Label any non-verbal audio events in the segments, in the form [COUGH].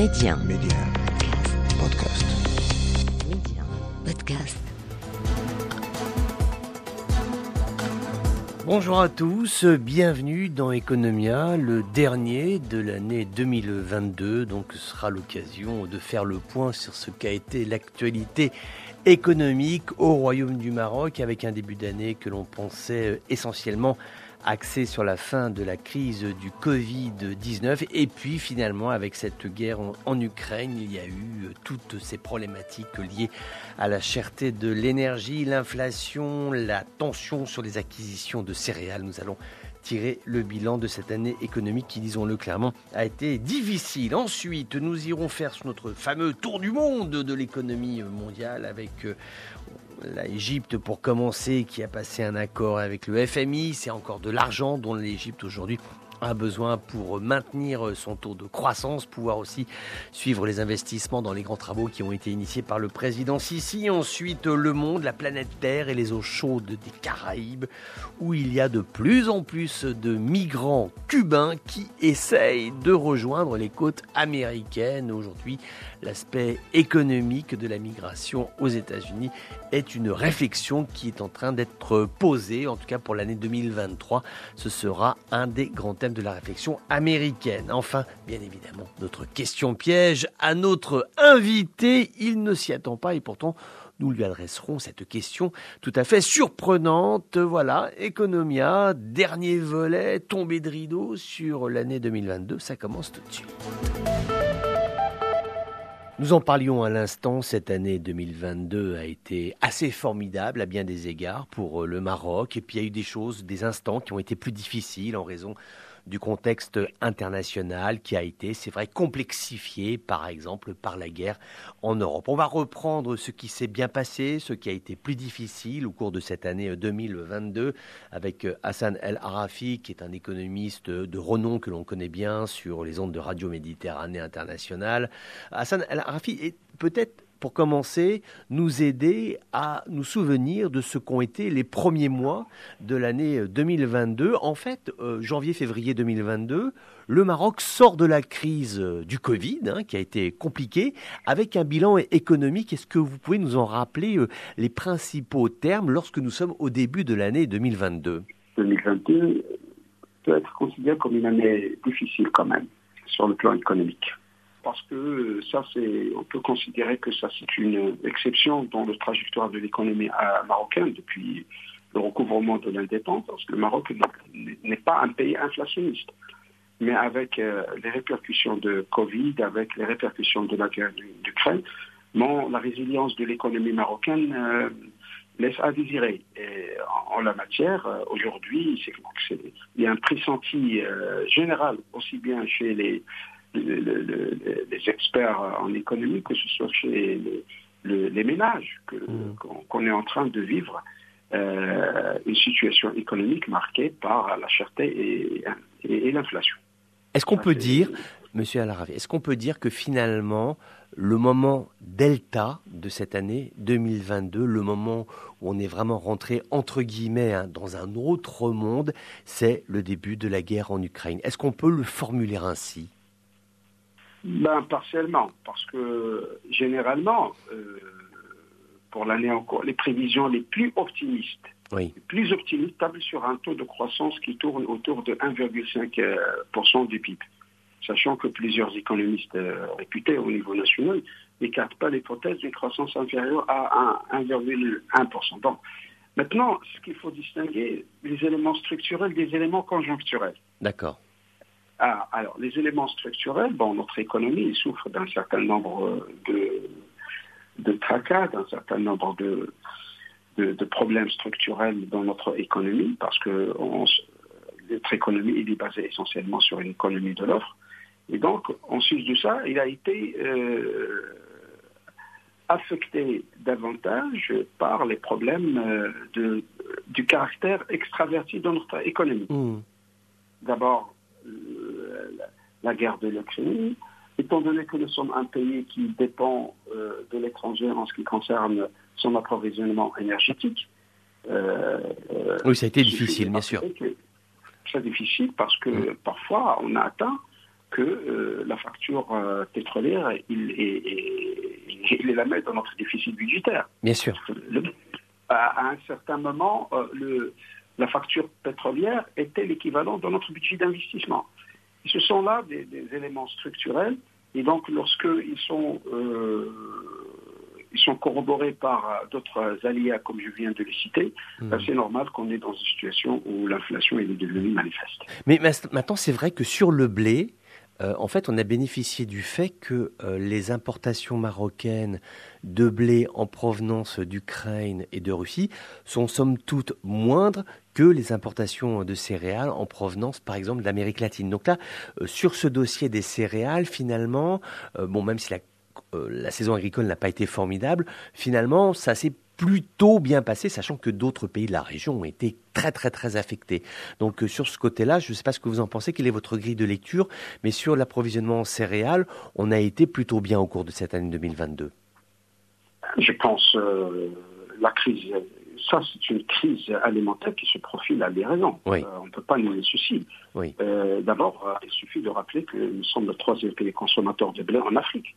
Média. Média. Podcast. Média. Podcast. Bonjour à tous, bienvenue dans Economia, le dernier de l'année 2022. Donc ce sera l'occasion de faire le point sur ce qu'a été l'actualité économique au Royaume du Maroc avec un début d'année que l'on pensait essentiellement axé sur la fin de la crise du Covid-19 et puis finalement avec cette guerre en, Ukraine, il y a eu euh, toutes ces problématiques liées à la cherté de l'énergie, l'inflation, la tension sur les acquisitions de céréales. Nous allons tirer le bilan de cette année économique qui, disons-le clairement, a été difficile. Ensuite, nous irons faire notre fameux tour du monde de l'économie mondiale avec euh, l'Égypte pour commencer qui a passé un accord avec le FMI. C'est encore de l'argent dont l'Égypte aujourd'hui a besoin pour maintenir son taux de croissance, pouvoir aussi suivre les investissements dans les grands travaux qui ont été initiés par le président Sisi. Ensuite, le monde, la planète Terre et les eaux chaudes des Caraïbes, où il y a de plus en plus de migrants cubains qui essayent de rejoindre les côtes américaines. Aujourd'hui, l'aspect économique de la migration aux États-Unis est une réflexion qui est en train d'être posée, en tout cas pour l'année 2023. Ce sera un des grands thèmes de la réflexion américaine. Enfin, bien évidemment, notre question piège à notre invité. Il ne s'y attend pas et pourtant, nous lui adresserons cette question tout à fait surprenante. Voilà, Economia, dernier volet, tombé de rideau sur l'année 2022. Ça commence tout de suite. Nous en parlions à l'instant, cette année 2022 a été assez formidable à bien des égards pour le Maroc. Et puis il y a eu des choses, des instants qui ont été plus difficiles en raison du contexte international qui a été, c'est vrai, complexifié, par exemple, par la guerre en Europe. On va reprendre ce qui s'est bien passé, ce qui a été plus difficile au cours de cette année 2022, avec Hassan El Arafi, qui est un économiste de renom que l'on connaît bien sur les ondes de Radio Méditerranée internationale. Hassan El Arafi est peut-être pour commencer, nous aider à nous souvenir de ce qu'ont été les premiers mois de l'année 2022. En fait, euh, janvier-février 2022, le Maroc sort de la crise du Covid, hein, qui a été compliquée, avec un bilan économique. Est-ce que vous pouvez nous en rappeler euh, les principaux termes lorsque nous sommes au début de l'année 2022 2022 peut être considéré comme une année difficile quand même, sur le plan économique parce que ça, c'est, on peut considérer que ça, c'est une exception dans le trajectoire de l'économie marocaine depuis le recouvrement de l'indépendance, le Maroc n'est pas un pays inflationniste. Mais avec euh, les répercussions de Covid, avec les répercussions de la guerre d'Ukraine, la résilience de l'économie marocaine euh, laisse à désirer. Et en, la matière, euh, aujourd'hui, il y a un pressenti général, aussi bien chez les les, experts en économie, que ce soit chez les, les ménages, qu'on mmh. est en train de vivre euh, une situation économique marquée par la cherté et, et, et l'inflation. Est-ce qu'on peut dire, Monsieur Alaravi, est-ce qu'on peut dire que finalement, le moment delta de cette année 2022, le moment où on est vraiment rentré entre guillemets hein, dans un autre monde, c'est le début de la guerre en Ukraine? Est-ce qu'on peut le formuler ainsi? Ben, partiellement, parce que généralement, euh, pour l'année encore, les prévisions les plus optimistes, oui. les plus optimistes tablent sur un taux de croissance qui tourne autour de 1,5% du PIB. Sachant que plusieurs économistes euh, réputés au niveau national n'écartent pas l'hypothèse d'une croissance inférieure à 1,1%. Donc, maintenant, ce qu'il faut distinguer, les éléments structurels des éléments conjoncturels. D'accord. Ah, alors, les éléments structurels, bon, notre économie souffre d'un certain nombre de, de tracas, d'un certain nombre de, de, de, problèmes structurels dans notre économie, parce que on, notre économie est basée essentiellement sur une économie de l'offre. Et donc, en sus de ça, il a été euh, affecté davantage par les problèmes euh, de, du caractère extraverti de notre économie. Mmh. D'abord, la guerre de l'Ukraine, étant donné que nous sommes un pays qui dépend euh, de l'étranger en ce qui concerne son approvisionnement énergétique. Euh, oui, ça a été difficile, bien sûr. Très difficile parce que mmh. parfois on a atteint que la facture pétrolière, il, est la mettre dans notre déficit budgétaire. Bien sûr. à, un certain moment, le, la facture pétrolière était l'équivalent de notre budget d'investissement. Ce sont là des, éléments structurels, et donc lorsqu'ils sont ils sont corroborés par d'autres aléas, comme je viens de les citer, hmm. c'est normal qu'on est dans une situation où l'inflation est devenue manifeste. Mais maintenant, c'est vrai que sur le blé, euh, en fait, on a bénéficié du fait que euh, les importations marocaines de blé en provenance d'Ukraine et de Russie sont somme toute moindres les importations de céréales en provenance, par exemple, d'Amérique latine. Donc là, euh, sur ce dossier des céréales, finalement, bon, même si la euh, la saison agricole n'a pas été formidable, finalement, ça s'est plutôt bien passé, sachant que d'autres pays de la région ont été très très très affectés. Donc euh, sur ce côté-là, je ne sais pas ce que vous en pensez, quelle est votre grille de lecture, mais sur l'approvisionnement en céréales, on a été plutôt bien au cours de cette année 2022. Je pense euh, la crise, ça c'est une crise alimentaire qui se profile à des raisons. on ne peut pas nier ceci. Oui. D'abord, il suffit de rappeler que nous sommes le troisième pays consommateur de blé en Afrique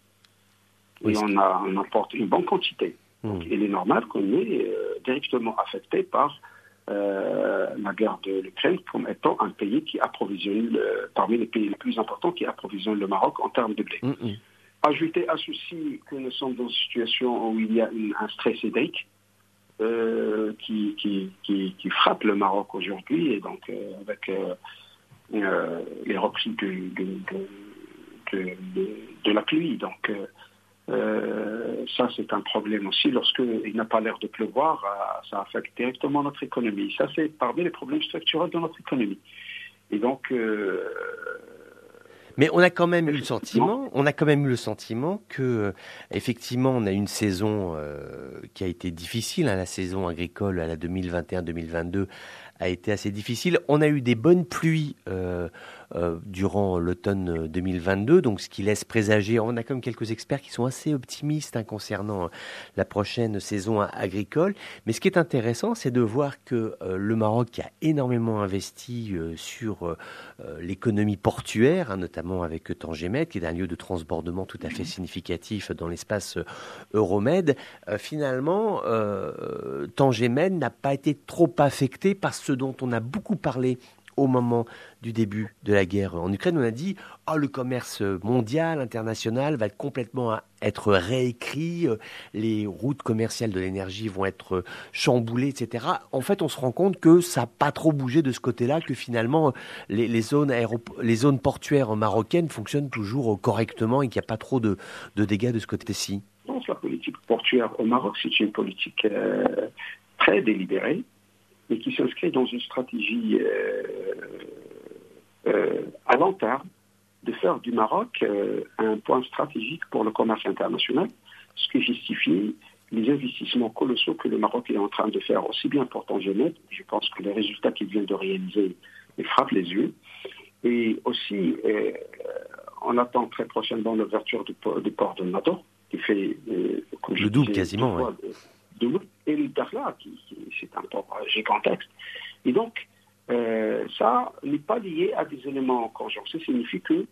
et on, a, on apporte une bonne quantité. Hmm. il est normal qu'on est euh, directement affecté par euh, la guerre de l'Ukraine comme étant un pays qui approvisionne, parmi les pays les plus importants qui approvisionnent le Maroc en termes de blé. Hmm. Ajouter à ceci que nous sommes dans une situation où il y a un stress hydrique euh, qui, qui, qui, frappe le Maroc aujourd'hui et donc avec les repris de, de, de, la pluie. Donc euh, ça, c'est un problème aussi. Lorsqu'il n'a pas l'air de pleuvoir, euh, ça affecte directement notre économie. Ça, c'est parmi les problèmes structurels de notre économie. Et donc. Euh, mais on a quand même eu le sentiment, on a quand même eu le sentiment que, effectivement, on a une saison qui a été difficile, hein, la saison agricole à la 2021-2022 a été assez difficile. On a eu des bonnes pluies euh, euh, durant l'automne 2022, donc ce qui laisse présager. On a comme quelques experts qui sont assez optimistes hein, concernant la prochaine saison agricole. Mais ce qui est intéressant, c'est de voir que euh, le Maroc a énormément investi sur l'économie portuaire, hein, notamment avec Tangemet, qui est un lieu de transbordement tout à fait significatif dans l'espace Euromed. finalement, Tangemet n'a pas été trop affecté par ce dont on a beaucoup parlé au moment du début de la guerre en Ukraine. On a dit oh, le commerce mondial, international va complètement être réécrit, les routes commerciales de l'énergie vont être chamboulées, etc. En fait, on se rend compte que ça n'a pas trop bougé de ce côté-là, que finalement les, zones, les zones portuaires marocaines fonctionnent toujours correctement et qu'il n'y a pas trop de, dégâts de ce côté-ci. La politique portuaire au Maroc, c'est une politique euh, très délibérée mais qui s'inscrit dans une stratégie euh, euh, à long terme de faire du Maroc euh, un point stratégique pour le commerce international, ce qui justifie les investissements colossaux que le Maroc est en train de faire, aussi bien pour Tangenède, je pense que les résultats qu'il vient de réaliser frappent les yeux, et aussi on attend très prochainement l'ouverture du, port de Nador, qui fait, comme le double quasiment, et le qui, c'est un port gigantesque. Et donc, euh, ça n'est pas lié à des éléments conjoncts. Ça signifie que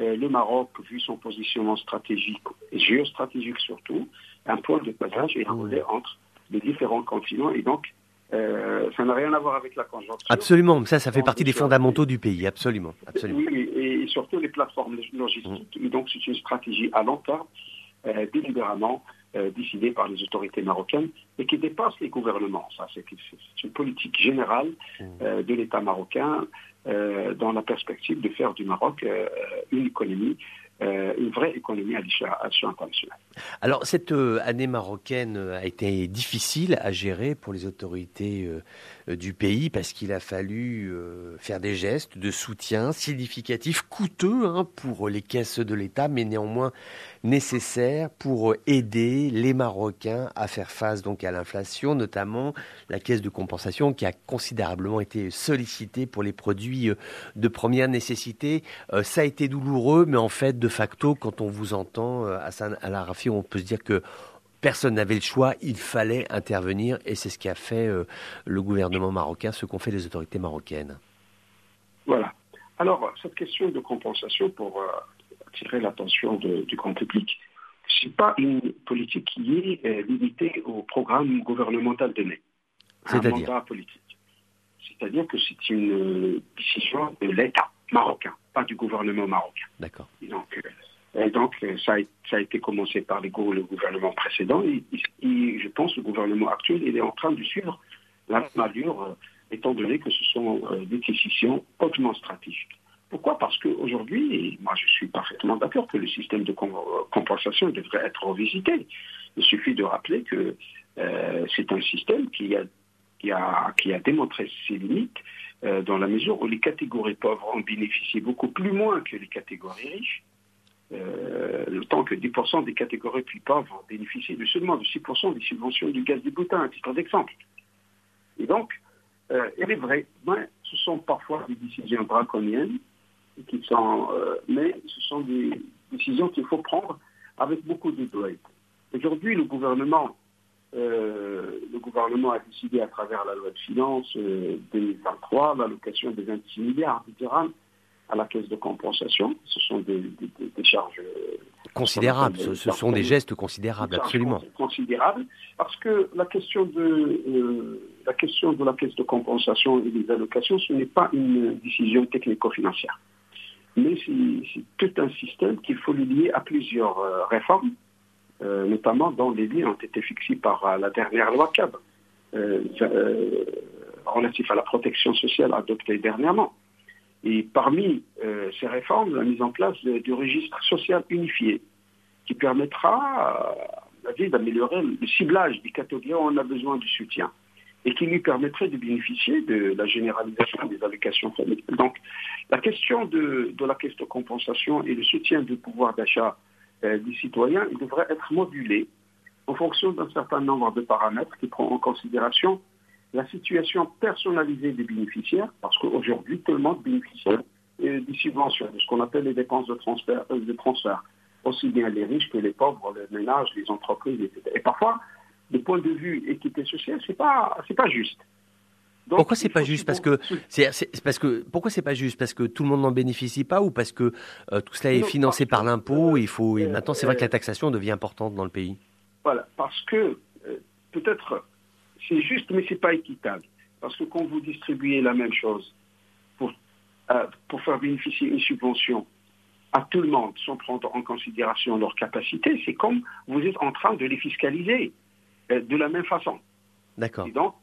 euh, le Maroc, vu son positionnement stratégique et géostratégique surtout, un point de passage est relais entre les différents continents et donc euh, ça n'a rien à voir avec la conjoncture. Absolument, ça, ça fait partie des fondamentaux du pays, absolument. absolument. Oui, et, surtout les plateformes logistiques. Et donc c'est une stratégie à long terme, délibérément, euh, décidée par les autorités marocaines et qui dépasse les gouvernements. Ça, c'est une politique générale mmh. euh, de l'État marocain euh, dans la perspective de faire du Maroc une économie une vraie économie à l'échelle internationale. Alors, cette année marocaine a été difficile à gérer pour les autorités du pays parce qu'il a fallu faire des gestes de soutien significatifs, coûteux hein, pour les caisses de l'État, mais néanmoins nécessaires pour aider les Marocains à faire face donc à l'inflation, notamment la caisse de compensation qui a considérablement été sollicitée pour les produits euh, de première nécessité. Euh, ça a été douloureux, mais en fait, de facto, quand on vous entend, à euh, la Rafi, on peut se dire que personne n'avait le choix, il fallait intervenir et c'est ce qu'a fait le gouvernement marocain, ce qu'ont fait les autorités marocaines. Voilà. Alors, cette question de compensation, pour euh, attirer l'attention du grand public, ce n'est pas une politique qui est euh, limitée au programme gouvernemental donné, un mandat politique. C'est-à-dire que c'est une décision de l'État marocain, pas du gouvernement marocain. D'accord. Donc, et donc, ça a, été commencé par le gouvernement précédent et, je pense que le gouvernement actuel est en train de suivre la allure étant donné que ce sont euh, des décisions hautement stratégiques. Pourquoi? Parce qu'aujourd'hui, moi je suis parfaitement d'accord que le système de compensation devrait être revisité. Il suffit de rappeler que euh, c'est un système qui a, démontré ses limites euh, dans la mesure où les catégories pauvres en bénéficient beaucoup plus moins que les catégories riches. Le temps que 10% des catégories plus pauvres bénéficient de seulement de 6% des subventions du gaz du boutin, à titre d'exemple. Et donc, euh, il est vrai, ce sont parfois des décisions draconiennes, qui sont, euh, mais ce sont des décisions qu'il faut prendre avec beaucoup de doigts. Aujourd'hui, le gouvernement, euh, le gouvernement a décidé à travers la loi de finances 2023 l'allocation de 26 milliards de dirhams à la caisse de compensation. Ce sont des, charges euh, considérables. Ce, sont des gestes considérables, absolument. Considérables, parce que la question de euh, la question de la caisse de compensation et des allocations, ce n'est pas une décision technico-financière, mais c'est tout un système qu'il faut lier à plusieurs euh, réformes, notamment dont les liens ont été fixés par la dernière loi CAB relatif à la protection sociale adoptée dernièrement. Et parmi euh, ces réformes, la mise en place du registre social unifié, qui permettra euh, d'améliorer le ciblage des catégories où on a besoin du soutien et qui lui permettrait de bénéficier de la généralisation des allocations familiales. Donc, la question de, la caisse de compensation et le soutien du pouvoir d'achat euh, des citoyens devrait être modulé en fonction d'un certain nombre de paramètres qui prend en considération la situation personnalisée des bénéficiaires, parce qu'aujourd'hui, tout le monde bénéficie des subventions, de ce qu'on appelle les dépenses de transfert, euh, de transfert, aussi bien les riches que les pauvres, les ménages, les entreprises, etc. Et parfois, du point de vue équité sociale, c'est pas, c'est pas juste. pourquoi c'est pas juste? Parce que c'est parce que pourquoi c'est pas juste? Parce que tout le monde n'en bénéficie pas ou parce que euh, tout cela est financé par l'impôt Il faut et maintenant c'est vrai que la taxation devient importante dans le pays. Voilà, parce que euh, peut-être c'est juste, mais ce n'est pas équitable. Parce que quand vous distribuez la même chose pour, euh, pour faire bénéficier une subvention à tout le monde sans prendre en considération leurs capacités, c'est comme vous êtes en train de les fiscaliser euh, de la même façon. D'accord. Et donc,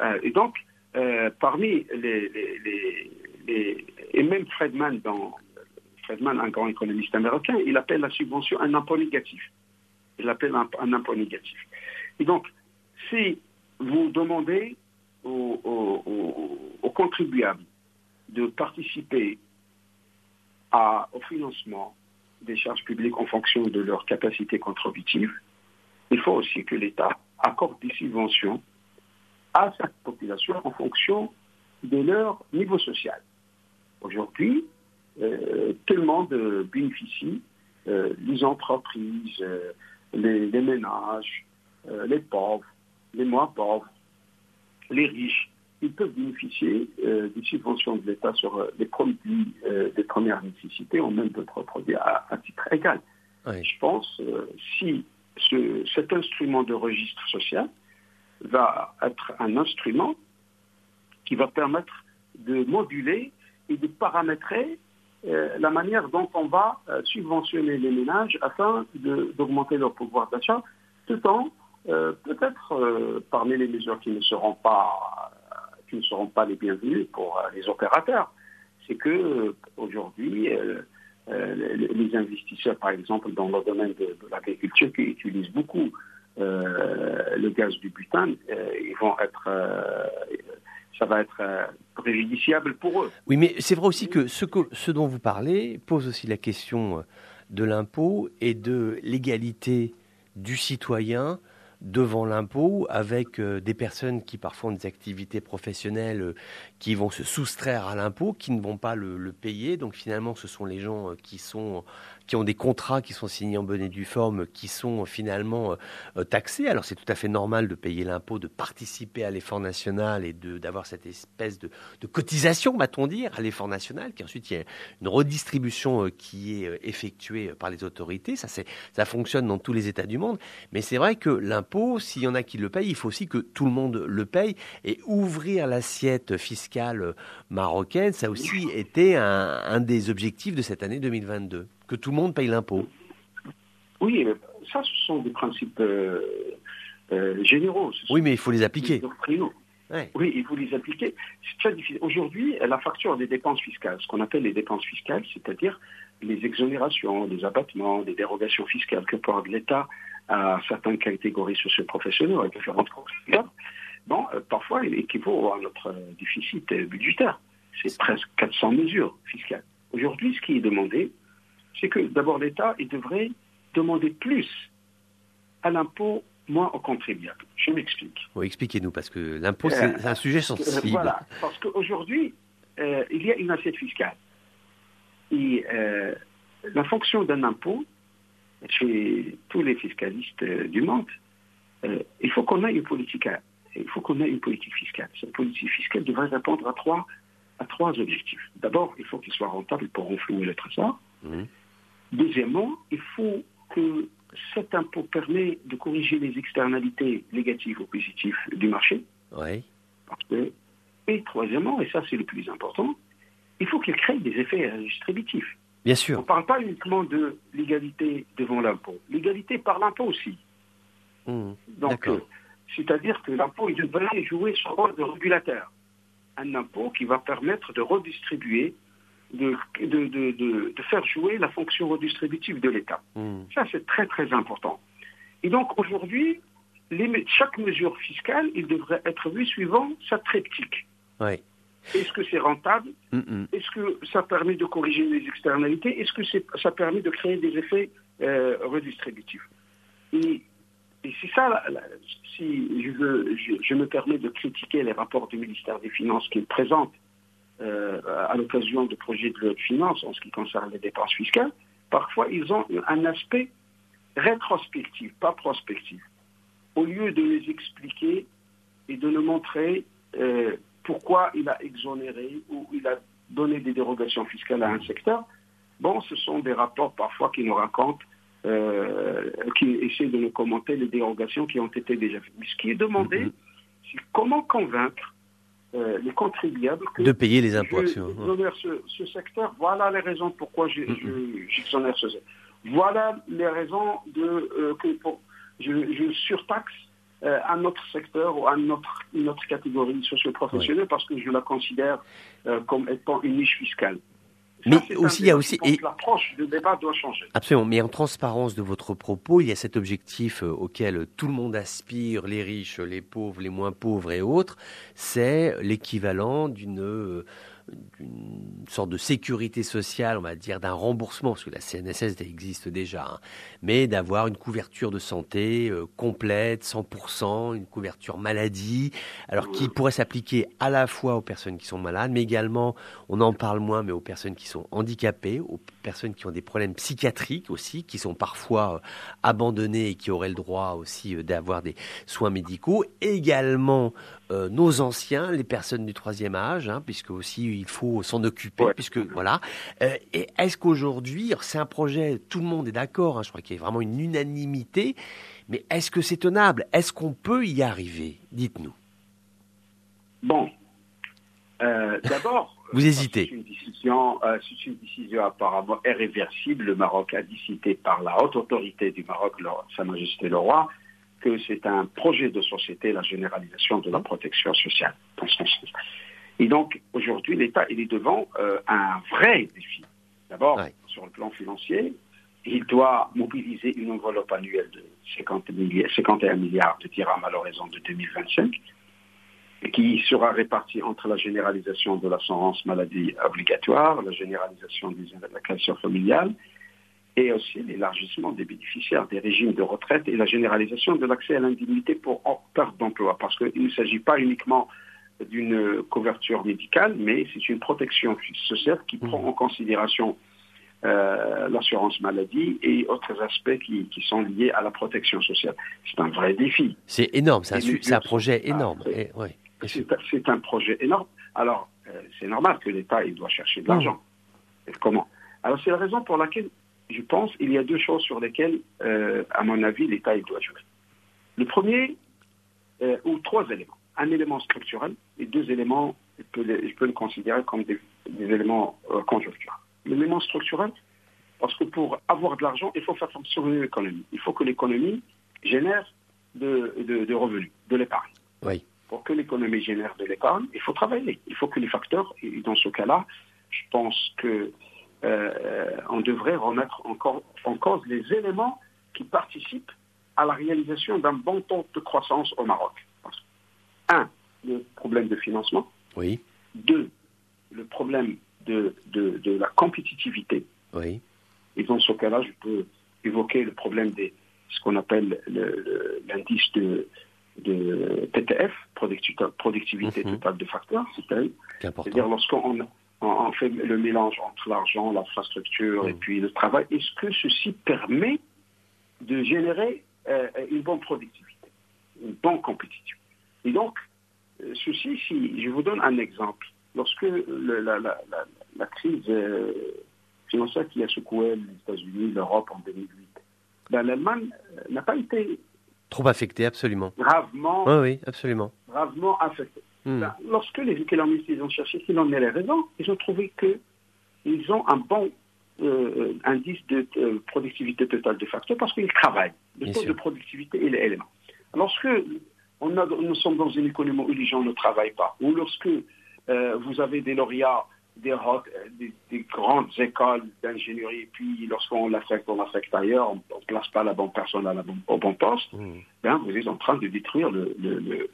euh, et donc parmi les, les, les, Et même Fredman, dans, Fredman, un grand économiste américain, il appelle la subvention un impôt négatif. Il l'appelle un, un impôt négatif. Et donc, si vous demandez aux, contribuables de participer au financement des charges publiques en fonction de leur capacité contributive, il faut aussi que l'État accorde des subventions à cette population en fonction de leur niveau social. Aujourd'hui, euh, tout le monde bénéficie, euh, les entreprises, euh, les, ménages, les pauvres, les moins pauvres, les riches, ils peuvent bénéficier euh, des subventions de l'État sur euh, les produits euh, des premières nécessités ou même d'autres produits à, titre égal. Je pense si cet instrument de registre social va être un instrument qui va permettre de moduler et de paramétrer la manière dont on va subventionner les ménages afin d'augmenter leur pouvoir d'achat, tout en euh, peut-être euh, parmi les mesures qui ne seront pas qui ne seront pas les bienvenues pour euh, les opérateurs, c'est que aujourd'hui les investisseurs, par exemple, dans le domaine de, l'agriculture, qui utilisent beaucoup le gaz du butane, ils vont être ça va être préjudiciable pour eux. Oui, mais c'est vrai aussi que ce, que ce dont vous parlez pose aussi la question de l'impôt et de l'égalité du citoyen devant l'impôt avec euh, des personnes qui parfois ont des activités professionnelles euh, qui vont se soustraire à l'impôt, qui ne vont pas le, payer. Donc finalement, ce sont les gens euh, qui sont qui ont des contrats qui sont signés en bonne et due forme, qui sont finalement taxés. Alors c'est tout à fait normal de payer l'impôt, de participer à l'effort national et d'avoir cette espèce de, de cotisation, va-t-on dire, à l'effort national, qui ensuite il y a une redistribution qui est effectuée par les autorités. Ça, ça fonctionne dans tous les États du monde. Mais c'est vrai que l'impôt, s'il y en a qui le payent, il faut aussi que tout le monde le paye. Et ouvrir l'assiette fiscale marocaine, ça a aussi été un, des objectifs de cette année 2022, que tout le monde paye l'impôt. Oui, ça, ce sont des principes euh, euh, généraux. Oui, mais il faut les appliquer. Oui, il faut les appliquer. C'est très difficile. Aujourd'hui, la facture des dépenses fiscales, ce qu'on appelle les dépenses fiscales, c'est-à-dire les exonérations, les abattements, les dérogations fiscales que porte l'État à certaines catégories socioprofessionnelles, à différentes contribuables, bon, euh, parfois il équivaut à notre déficit budgétaire. C'est presque 400 mesures fiscales. Aujourd'hui, ce qui est demandé, c'est que d'abord l'État, il devrait demander plus à l'impôt, moins aux contribuables. Je m'explique. Oui, expliquez-nous, parce que l'impôt, c'est euh, un sujet sensible. voilà, parce qu'aujourd'hui, euh, il y a une assiette fiscale. Et la fonction d'un impôt, chez tous les fiscalistes euh, du monde, euh, il faut qu'on ait une politique, il faut qu'on ait une politique fiscale. Cette politique fiscale devrait répondre à trois, à trois objectifs. D'abord, il faut qu'il soit rentable pour renflouer le trésor. Mmh. Deuxièmement, il faut que cet impôt permet de corriger les externalités négatives ou positives du marché. Oui. et troisièmement, et ça c'est le plus important, il faut qu'il crée des effets redistributifs. Bien sûr. On ne parle pas uniquement de l'égalité devant l'impôt. L'égalité par l'impôt aussi. Mmh, Donc, euh, c'est-à-dire que l'impôt, devrait jouer son rôle de régulateur. Un impôt qui va permettre de redistribuer, de, de, de, de faire jouer la fonction redistributive de l'État. Mmh. Ça, c'est très, très important. Et donc, aujourd'hui, chaque mesure fiscale, il devrait être vue suivant sa triptyque. Oui. Est-ce que c'est rentable? Est-ce que ça permet de corriger les externalités? Est-ce que ça permet de créer des effets euh, redistributifs? Et, c'est ça, si je, me permets de critiquer les rapports du ministère des Finances qu'ils présentent euh, à l'occasion de projets de loi de finances en ce qui concerne les dépenses fiscales, parfois ils ont un aspect rétrospectif, pas prospectif. Au lieu de les expliquer et de nous montrer euh, pourquoi il a exonéré ou il a donné des dérogations fiscales à un secteur. Bon, ce sont des rapports parfois qui nous racontent, euh, qui essaient de nous commenter les dérogations qui ont été déjà faites. Mais ce qui est demandé, mhm. c'est comment convaincre euh, les contribuables de payer les impôts. J'exonère ce, secteur. Voilà les raisons pourquoi j'exonère ce secteur. Voilà les raisons de euh, que je, je surtaxe euh, un autre secteur ou à notre, autre catégorie socio-professionnelle parce que je la considère euh, comme étant une niche fiscale. Mais aussi, il y a aussi. Et... L'approche du débat doit changer. Absolument. Mais en transparence de votre propos, il y a cet objectif euh, auquel tout le monde aspire, les riches, les pauvres, les moins pauvres et autres. C'est l'équivalent d'une d'une sorte de sécurité sociale, on va dire, d'un remboursement, parce que la CNSS existe déjà, hein, mais d'avoir une couverture de santé euh, complète, 100%, une couverture maladie, alors qui pourrait s'appliquer à la fois aux personnes qui sont malades, mais également, on en parle moins, mais aux personnes qui sont handicapées, aux personnes qui ont des problèmes psychiatriques aussi, qui sont parfois euh, abandonnées et qui auraient le droit aussi euh, d'avoir des soins médicaux, également nos anciens, les personnes du troisième âge, hein, puisque aussi il faut s'en occuper, puisque voilà. Euh, et est-ce qu'aujourd'hui, c'est un projet, tout le monde est d'accord, hein, je crois qu'il y a vraiment une unanimité, mais est-ce que c'est tenable? Est-ce qu'on peut y arriver? Dites-nous. Bon, euh, d'abord. [LAUGHS] Vous hésitez. C'est une, décision, euh, une décision apparemment irréversible. Le Maroc a décidé par la haute autorité du Maroc, Sa Majesté le Roi, que c'est un projet de société, la généralisation de la protection sociale, dans son sens. Et donc, aujourd'hui, l'État, il est devant euh, un vrai défi. D'abord, sur le plan financier, il doit mobiliser une enveloppe annuelle de 50 milliards, 51 milliards de dirhams à l'horizon de 2025, qui sera répartie entre la généralisation de l'assurance maladie obligatoire, la généralisation des allocations familiales, et aussi l'élargissement des bénéficiaires des régimes de retraite et la généralisation de l'accès à l'indemnité pour perte d'emploi. Parce qu'il ne s'agit pas uniquement d'une couverture médicale, mais c'est une protection sociale qui prend mmh. en considération euh, l'assurance maladie et autres aspects qui, qui, sont liés à la protection sociale. C'est un vrai défi. C'est énorme, c'est un, un, projet énorme. Et, ouais, c'est un projet énorme. Alors, euh, c'est normal que l'État il doit chercher de l'argent. Comment? Alors, c'est la raison pour laquelle je pense qu'il y a deux choses sur lesquelles, euh, à mon avis, l'État doit jouer. Le premier, euh, ou trois éléments. Un élément structurel et deux éléments, je peux, les, je peux le considérer comme des, des éléments euh, conjoncturels. L'élément structurel, parce que pour avoir de l'argent, il faut faire fonctionner l'économie. Il faut que l'économie génère de, de, de revenus, de l'épargne. Oui. Pour que l'économie génère de l'épargne, il faut travailler. Il faut que les facteurs, et dans ce cas-là, je pense que on devrait remettre encore en cause les éléments qui participent à la réalisation d'un bon taux de croissance au Maroc. Un, le problème de financement. Oui. Deux, le problème de, de, de la compétitivité. Oui. Et dans ce cas-là, je peux évoquer le problème de ce qu'on appelle l'indice de, de TTF, productivité Mhm. totale de facteurs, c'est-à-dire lorsqu'on on, on fait le mélange entre l'argent, l'infrastructure et Mhm. puis le travail, est-ce que ceci permet de générer euh, une bonne productivité, une bonne compétitivité? Et donc, euh, ceci, si je vous donne un exemple, lorsque le- la, la- la- la crise euh, financière qui a secoué les États-Unis, l'Europe en 2008, ben, l'Allemagne n'a pas été Trop affecté, absolument. gravement, Oui, oui, absolument. gravement affectée. Ben, lorsque les économistes ils ont cherché s'il en est les raisons, ils ont trouvé que ils ont un bon euh, indice de euh, productivité totale de facteurs parce qu'ils travaillent. Le Bien taux sûr. de productivité est l'élément. Lorsque on a, nous sommes dans une économie où les gens ne travaillent pas, ou lorsque euh, vous avez des lauréats des, rock- des, des grandes écoles d'ingénierie, et puis lorsqu'on l'affecte, on l'affecte ailleurs, on ne place pas la bonne personne à la bonne- au bon poste, Hmm. ben, vous êtes en train de détruire le, le, le,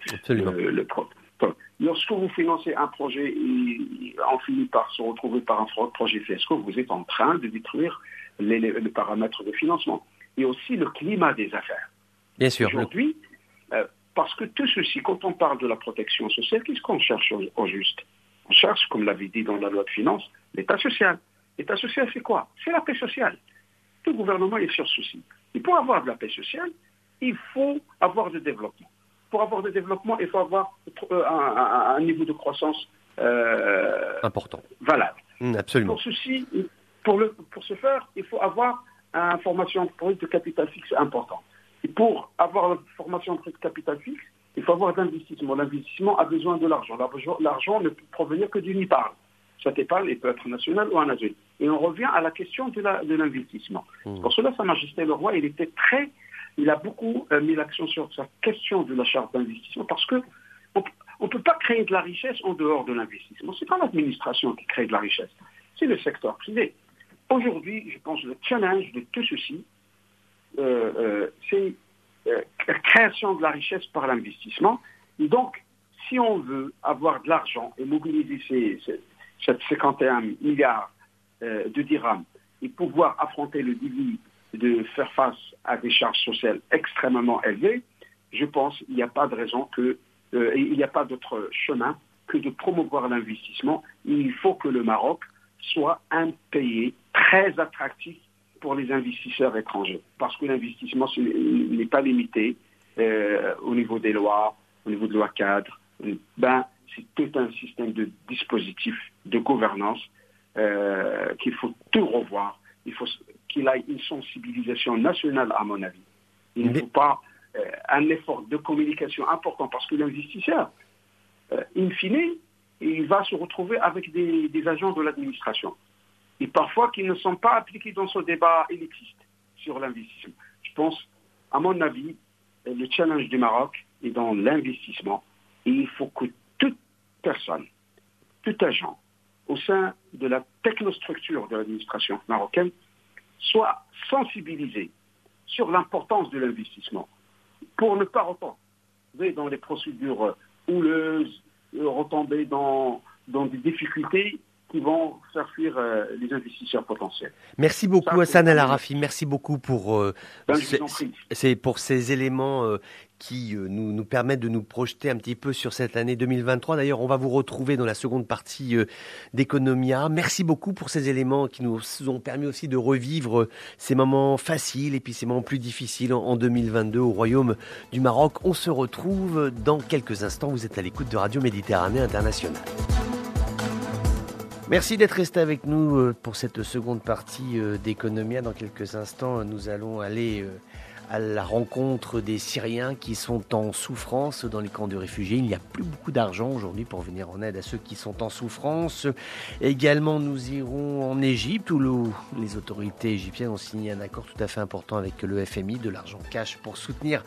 Lorsque vous financez un projet et on finit par se retrouver par un pro- projet FESCO, vous êtes en train de détruire les, les- les paramètres de financement. Et aussi le climat des affaires. Bien sûr. Aujourd'hui, euh, parce que tout ceci, quand on parle de la protection sociale, qu'est-ce qu'on cherche au, au juste? On cherche, comme l'avait dit dans la loi de finances, l'État social. L'État social, c'est quoi? C'est la paix sociale. Tout gouvernement est sur ceci. Et pour avoir de la paix sociale, il faut avoir du développement. Pour avoir du développement, il faut avoir euh, un, un- un niveau de croissance euh, Important. valable. Hmm, absolument. Pour ceci, pour, le, pour ce faire, il faut avoir une formation pour de capital fixe important. Et pour avoir la formation de capital fixe, il faut avoir d'investissement. L'investissement a besoin de l'argent. L'argent- ne peut provenir que d'une épargne. Cette épargne elle peut être nationale ou en adulte. Et on revient à la question de de l'investissement. Hmm. Pour cela, Sa Majesté le Roi, il était très, il a beaucoup euh, mis l'accent sur sa question de la charte d'investissement parce que on ne peut pas créer de la richesse en dehors de l'investissement. C'est pas l'administration qui crée de la richesse, c'est le secteur privé. Aujourd'hui, je pense que le challenge de tout ceci, euh, euh, c'est la création de la richesse par l'investissement. Donc, si on veut avoir de l'argent et mobiliser ces, ces, ces 51 milliards de dirhams et pouvoir affronter le défi de faire face à des charges sociales extrêmement élevées, je pense qu'il n'y a pas de raison que, euh, il n'y a pas d'autre chemin que de promouvoir l'investissement. Il faut que le Maroc soit un pays très attractif pour les investisseurs étrangers, parce que l'investissement n'est pas limité euh, au niveau des lois, au niveau de loi cadre. Ben, c'est tout un système de dispositifs de gouvernance euh, qu'il faut tout revoir. Qu'il ait une sensibilisation nationale, à mon avis. Il ne faut pas euh, un effort de communication important parce que l'investisseur, euh, in fine, il va se retrouver avec des, des agents de l'administration. Et parfois qui ne sont pas appliqués dans ce débat élitiste sur l'investissement. Je pense, à mon avis, le challenge du Maroc est dans l'investissement. Et il faut que toute personne, tout agent au sein de la technostructure de l'administration marocaine soit sensibilisé sur l'importance de l'investissement. Pour ne pas retomber dans les procédures houleuses, euh, retomber dans, dans des difficultés qui vont faire fuir euh, les investisseurs potentiels. Merci beaucoup Hassan El Arafi, merci beaucoup pour, euh, Ben, c'est pour ces éléments euh, qui nous, nous permettent de nous projeter un petit peu sur cette année 2023. D'ailleurs, on va vous retrouver dans la seconde partie d'Economia. Merci beaucoup pour ces éléments qui nous ont permis aussi de revivre ces moments faciles et puis ces moments plus difficiles en, en 2022 au Royaume du Maroc. On se retrouve dans quelques instants. Vous êtes à l'écoute de Radio Méditerranée Internationale. Merci d'être resté avec nous euh, pour cette seconde partie euh, d'Economia. Dans quelques instants, nous allons aller euh, à la rencontre des Syriens qui sont en souffrance dans les camps de réfugiés. Il n'y a plus beaucoup d'argent aujourd'hui pour venir en aide à ceux qui sont en souffrance. Également, nous irons en Égypte où le- les autorités égyptiennes ont signé un accord tout à fait important avec le FMI, de l'argent cash pour soutenir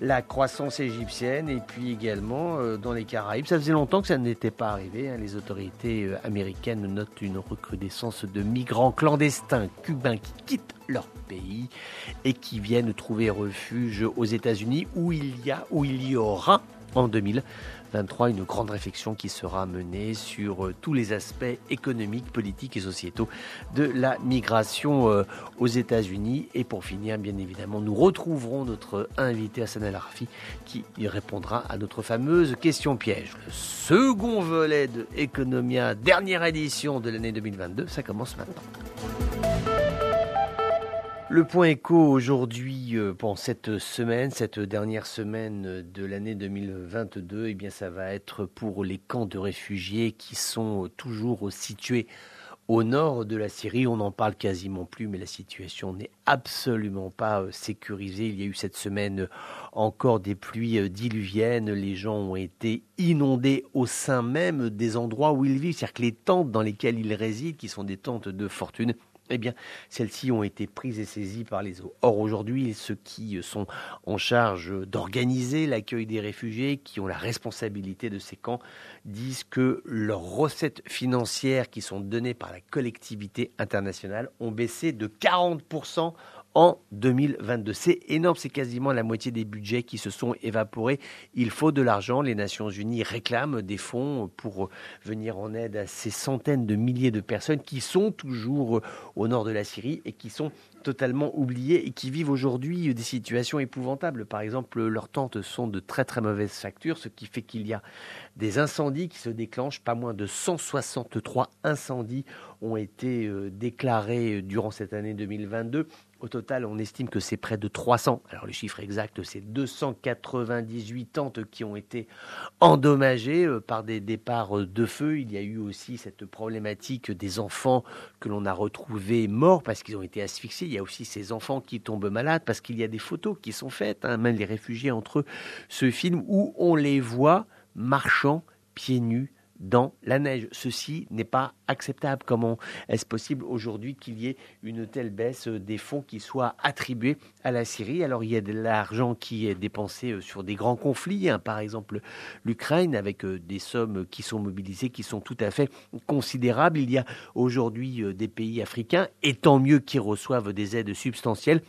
la croissance égyptienne et puis également euh, dans les Caraïbes. Ça faisait longtemps que ça n'était pas arrivé. hein. Les autorités euh, américaines notent une recrudescence de migrants clandestins cubains qui quittent leur pays et qui viennent trouver refuge aux États-Unis où il y a, où il y aura en 2023 une grande réflexion qui sera menée sur euh, tous les aspects économiques, politiques et sociétaux de la migration euh, aux États-Unis. Et pour finir, bien évidemment, nous retrouverons notre invité Hassan El Arafi qui répondra à notre fameuse question piège. Le second volet de Economia, dernière édition de l'année 2022, ça commence maintenant. Le point écho aujourd'hui, euh, pour cette semaine, cette dernière semaine de l'année 2022, eh bien, ça va être pour les camps de réfugiés qui sont toujours situés au nord de la Syrie. On n'en parle quasiment plus, mais la situation n'est absolument pas euh, sécurisée. Il y a eu cette semaine encore des pluies euh, diluviennes. Les gens ont été inondés au sein même des endroits où ils vivent. C'est-à-dire que les tentes dans lesquelles ils résident, qui sont des tentes de fortune, eh bien, celles-ci ont été prises et saisies par les eaux. Or, aujourd'hui, ceux qui sont en charge d'organiser l'accueil des réfugiés, qui ont la responsabilité de ces camps, disent que leurs recettes financières qui sont données par la collectivité internationale ont baissé de 40% en 2022. C'est énorme, c'est quasiment la moitié des budgets qui se sont évaporés. Il faut de l'argent. Les Nations Unies réclament des fonds pour venir en aide à ces centaines de milliers de personnes qui sont toujours au nord de la Syrie et qui sont totalement oubliées et qui vivent aujourd'hui des situations épouvantables. Par exemple, leurs tentes sont de très très mauvaise facture, ce qui fait qu'il y a des incendies qui se déclenchent. Pas moins de 163 incendies ont été euh, déclarés durant cette année 2022. Au total, on estime que c'est près de 300. Alors le chiffre exact, c'est 298 tentes qui ont été endommagées euh, par des départs euh, de feu. Il y a eu aussi cette problématique des enfants que l'on a retrouvés morts parce qu'ils ont été asphyxiés. Il y a aussi ces enfants qui tombent malades parce qu'il y a des photos qui sont faites. hein. Même les réfugiés entre eux se filment où on les voit marchant pieds nus dans la neige. Ceci n'est pas acceptable. Comment est-ce possible aujourd'hui qu'il y ait une telle baisse des fonds qui soient attribués à la Syrie? Alors il y a de l'argent qui est dépensé euh, sur des grands conflits, hein. par exemple l'Ukraine, avec euh, des sommes qui sont mobilisées, qui sont tout à fait considérables. Il y a aujourd'hui euh, des pays africains, et tant mieux qui reçoivent des aides substantielles.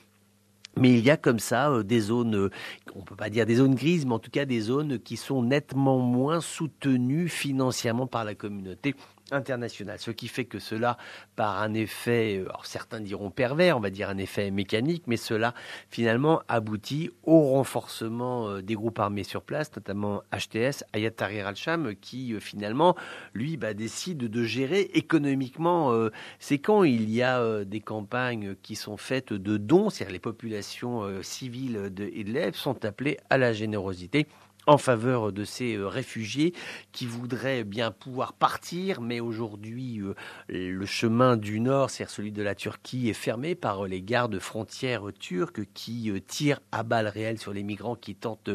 Mais il y a comme ça euh, des zones, euh, on peut pas dire des zones grises, mais en tout cas des zones qui sont nettement moins soutenues financièrement par la communauté internationale. Ce qui fait que cela, par un effet, euh, certains diront pervers, on va dire un effet mécanique, mais cela finalement aboutit au renforcement des groupes armés sur place, notamment HTS, Hayat Tahrir al-Sham, qui finalement, lui, bah, décide de gérer économiquement ces camps. Il y a des campagnes qui sont faites de dons, c'est-à-dire les populations euh, civiles de Idlib sont appelées à la générosité en faveur de ces euh, réfugiés qui voudraient bien pouvoir partir, mais aujourd'hui euh, le chemin du nord, c'est-à-dire celui de la Turquie, est fermé par euh, les gardes frontières turcs qui tirent à balles réelles sur les migrants qui tentent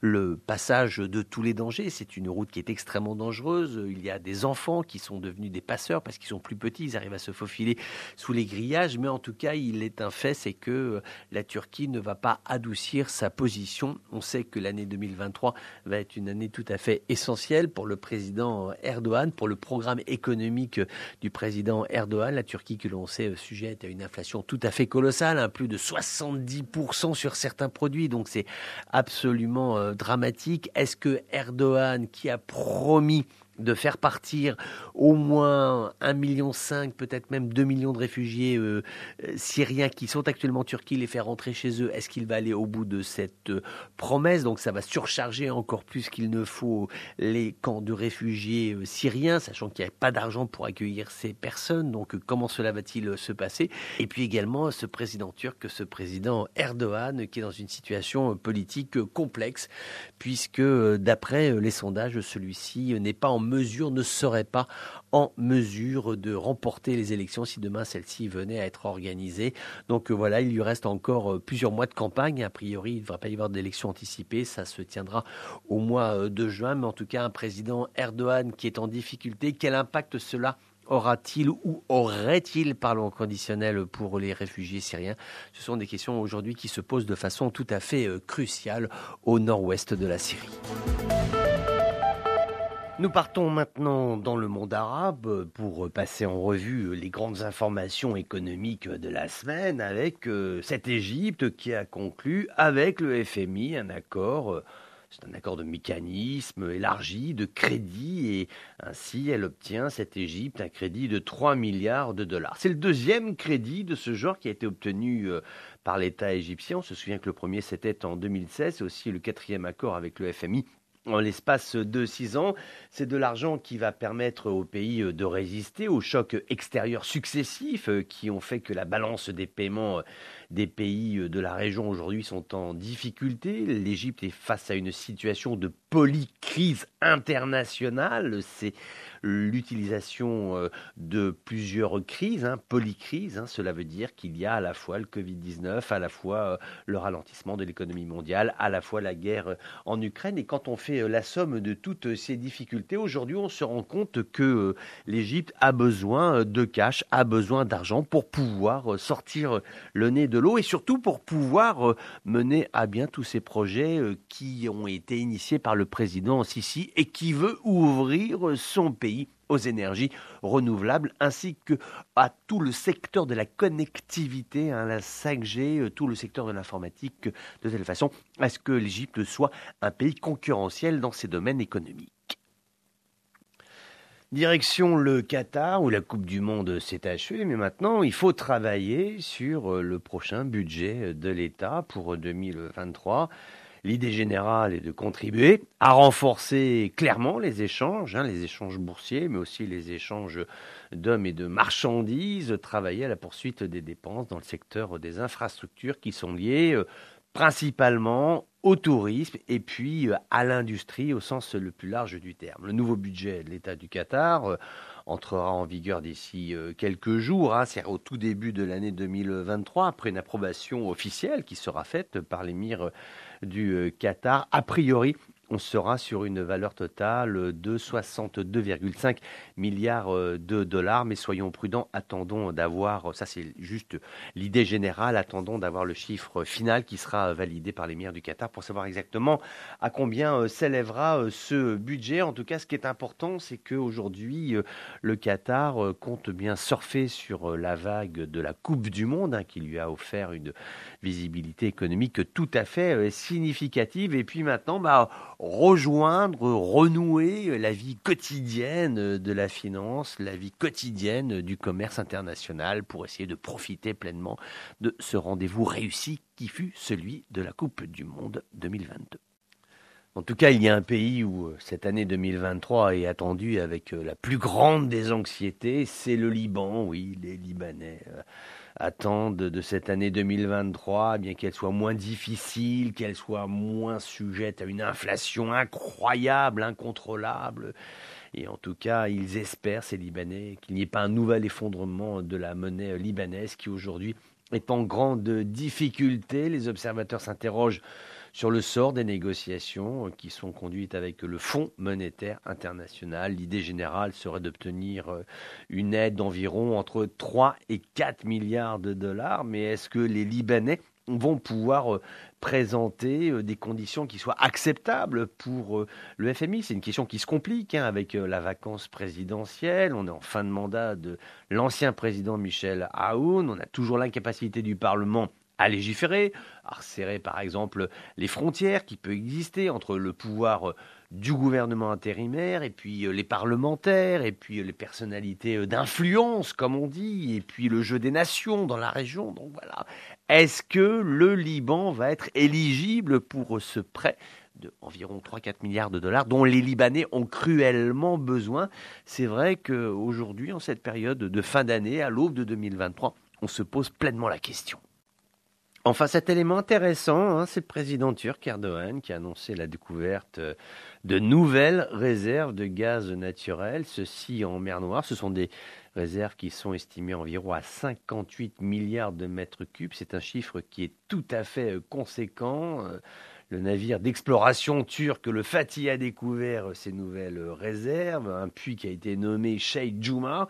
le passage de tous les dangers. C'est une route qui est extrêmement dangereuse. Il y a des enfants qui sont devenus des passeurs parce qu'ils sont plus petits, ils arrivent à se faufiler sous les grillages, mais en tout cas, il est un fait, c'est que la Turquie ne va pas adoucir sa position. On sait que l'année 2023 va être une année tout à fait essentielle pour le président Erdogan, pour le programme économique du président Erdogan. La Turquie, que l'on sait, sujette à une inflation tout à fait colossale, hein, plus de 70% sur certains produits, donc c'est absolument euh, dramatique. Est-ce que Erdogan, qui a promis de faire partir au moins 1,5 million, peut-être même 2 millions de réfugiés euh, euh, syriens qui sont actuellement en Turquie, les faire rentrer chez eux. Est-ce qu'il va aller au bout de cette euh, promesse? Donc ça va surcharger encore plus qu'il ne faut les camps de réfugiés syriens, sachant qu'il n'y a pas d'argent pour accueillir ces personnes. Donc comment cela va-t-il se passer? Et puis également ce président turc, ce président Erdogan, qui est dans une situation politique complexe, puisque d'après les sondages, celui-ci n'est pas en ne serait pas en mesure de remporter les élections si demain celles-ci venaient à être organisées. Donc euh, voilà, il lui reste encore euh, plusieurs mois de campagne. A priori, il ne devrait pas y avoir d'élections anticipées. Ça se tiendra au mois euh, de juin. Mais en tout cas, un président Erdogan qui est en difficulté, quel impact cela aura-t-il ou aurait-il, parlons conditionnel, pour les réfugiés syriens? Ce sont des questions aujourd'hui qui se posent de façon tout à fait cruciale au nord-ouest de la Syrie. Nous partons maintenant dans le monde arabe pour passer en revue les grandes informations économiques de la semaine avec euh, cette Égypte qui a conclu avec le FMI un accord. Euh, c'est un accord de mécanisme élargi, de crédit, et ainsi elle obtient, cette Égypte, un crédit de 3 milliards de dollars. C'est le deuxième crédit de ce genre qui a été obtenu euh, par l'État égyptien. On se souvient que le premier, c'était en 2016, c'est aussi le quatrième accord avec le FMI en l'espace de six ans. C'est de l'argent qui va permettre au pays de résister aux chocs extérieurs successifs euh, qui ont fait que la balance des paiements euh, des pays euh, de la région aujourd'hui sont en difficulté. L'Égypte est face à une situation de polycrise internationale. C'est l'utilisation euh, de plusieurs crises, hein, polycrises. Hein. cela veut dire qu'il y a à la fois le Covid-19, à la fois euh, le ralentissement de l'économie mondiale, à la fois la guerre en Ukraine. Et quand on fait la somme de toutes ces difficultés, aujourd'hui, on se rend compte que l'Égypte a besoin de cash, a besoin d'argent pour pouvoir sortir le nez de et surtout pour pouvoir mener à bien tous ces projets qui ont été initiés par le président Sisi et qui veut ouvrir son pays aux énergies renouvelables ainsi que à tout le secteur de la connectivité, hein, la 5G, euh, tout le secteur de l'informatique, de telle façon à ce que l'Égypte soit un pays concurrentiel dans ces domaines économiques. Direction le Qatar, où la Coupe du Monde s'est achevée, mais maintenant il faut travailler sur euh, le prochain budget de l'État pour 2023. L'idée générale est de contribuer à renforcer clairement les échanges, hein, les échanges boursiers, mais aussi les échanges d'hommes et de marchandises, travailler à la poursuite des dépenses dans le secteur des infrastructures qui sont liées euh, principalement au tourisme et puis euh, à l'industrie au sens le plus large du terme. Le nouveau budget de l'État du Qatar euh, entrera en vigueur d'ici quelques jours, hein, c'est au tout début de l'année 2023, après une approbation officielle qui sera faite par l'émir du euh, Qatar. A priori, on sera sur une valeur totale de 62,5 milliards euh, de dollars. Mais soyons prudents, attendons d'avoir, ça c'est juste l'idée générale, attendons d'avoir le chiffre final qui sera validé par l'émir du Qatar pour savoir exactement à combien euh, s'élèvera euh, ce budget. En tout cas, ce qui est important, c'est qu'aujourd'hui, le Qatar compte bien surfer sur la vague de la Coupe du Monde hein, qui lui a offert une visibilité économique tout à fait significative. Et puis maintenant, bah, rejoindre, renouer la vie quotidienne de la finance, la vie quotidienne du commerce international pour essayer de profiter pleinement de ce rendez-vous réussi qui fut celui de la Coupe du Monde 2022. En tout cas, il y a un pays où euh, cette année 2023 est attendue avec euh, la plus grande des anxiétés, c'est le Liban, oui, les Libanais euh, attendent de cette année 2023, bien qu'elle soit moins difficile, qu'elle soit moins sujette à une inflation incroyable, incontrôlable. Et en tout cas, ils espèrent, ces Libanais, qu'il n'y ait pas un nouvel effondrement de la monnaie libanaise qui aujourd'hui est en grande difficulté. Les observateurs s'interrogent sur le sort des négociations euh, qui sont conduites avec le Fonds monétaire international. L'idée générale serait d'obtenir euh, une aide d'environ entre 3 et 4 milliards de dollars. Mais est-ce que les Libanais vont pouvoir euh, présenter des conditions qui soient acceptables pour le FMI. C'est une question qui se complique hein, avec la vacance présidentielle. On est en fin de mandat de l'ancien président Michel Aoun. On a toujours l'incapacité du Parlement à légiférer, à resserrer par exemple les frontières qui peuvent exister entre le pouvoir du gouvernement intérimaire et puis les parlementaires et puis les personnalités d'influence comme on dit et puis le jeu des nations dans la région. Donc voilà, est-ce que le Liban va être éligible pour ce prêt de environ 3-4 milliards de dollars dont les Libanais ont cruellement besoin? C'est vrai qu'aujourd'hui, en cette période de fin d'année, à l'aube de 2023, on se pose pleinement la question. Enfin, cet élément intéressant, hein, c'est le président turc Erdogan qui a annoncé la découverte de nouvelles réserves de gaz naturel, ceci en mer Noire. Ce sont des réserves qui sont estimées environ à 58 milliards de mètres cubes. C'est un chiffre qui est tout à fait conséquent. Le navire d'exploration turc, le Fatih, a découvert ces nouvelles réserves, un puits qui a été nommé Sheikh Juma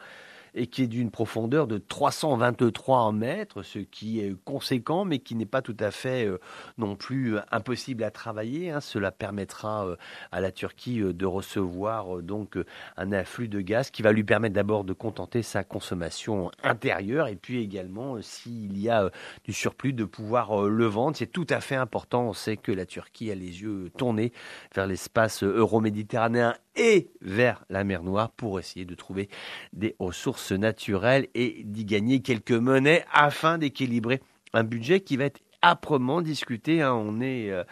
et qui est d'une profondeur de 323 mètres, ce qui est conséquent, mais qui n'est pas tout à fait euh, non plus euh, impossible à travailler. Hein. Cela permettra euh, à la Turquie de recevoir donc un afflux de gaz qui va lui permettre d'abord de contenter sa consommation intérieure et puis également, s'il y a du surplus, de pouvoir le vendre. C'est tout à fait important. On sait que la Turquie a les yeux tournés vers l'espace euro-méditerranéen et vers la mer Noire pour essayer de trouver des ressources naturelles et d'y gagner quelques monnaies afin d'équilibrer un budget qui va être âprement discuté. Hein. On est euh,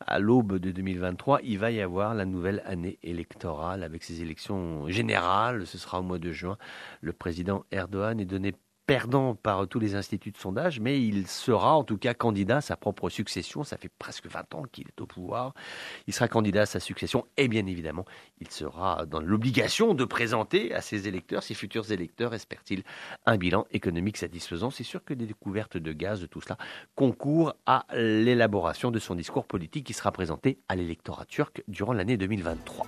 à l'aube de 2023. Il va y avoir la nouvelle année électorale avec ses élections générales. Ce sera au mois de juin. Le président Erdogan est donné perdant par tous les instituts de sondage, mais il sera en tout cas candidat à sa propre succession. Ça fait presque 20 ans qu'il est au pouvoir. Il sera candidat à sa succession et bien évidemment, il sera dans l'obligation de présenter à ses électeurs, ses futurs électeurs, espère-t-il, un bilan économique satisfaisant. C'est sûr que des découvertes de gaz, de tout cela, concourent à l'élaboration de son discours politique qui sera présenté à l'électorat turc durant l'année 2023.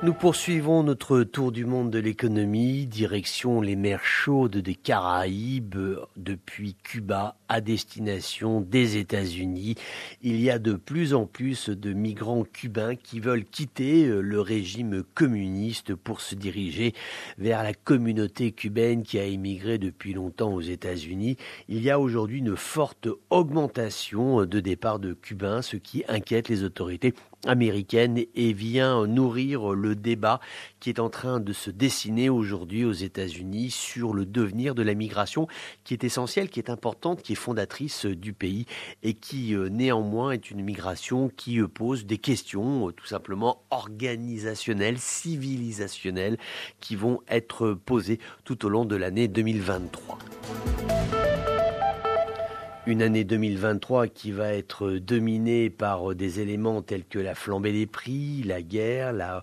Nous poursuivons notre tour du monde de l'économie, direction les mers chaudes des Caraïbes, depuis Cuba à destination des États-Unis. Il y a de plus en plus de migrants cubains qui veulent quitter le régime communiste pour se diriger vers la communauté cubaine qui a émigré depuis longtemps aux États-Unis. Il y a aujourd'hui une forte augmentation de départ de Cubains, ce qui inquiète les autorités américaine et vient nourrir le débat qui est en train de se dessiner aujourd'hui aux États-Unis sur le devenir de la migration qui est essentielle, qui est importante, qui est fondatrice du pays et qui euh, néanmoins est une migration qui euh, pose des questions euh, tout simplement organisationnelles, civilisationnelles qui vont être posées tout au long de l'année 2023 une année 2023 qui va être dominée par des éléments tels que la flambée des prix, la guerre, la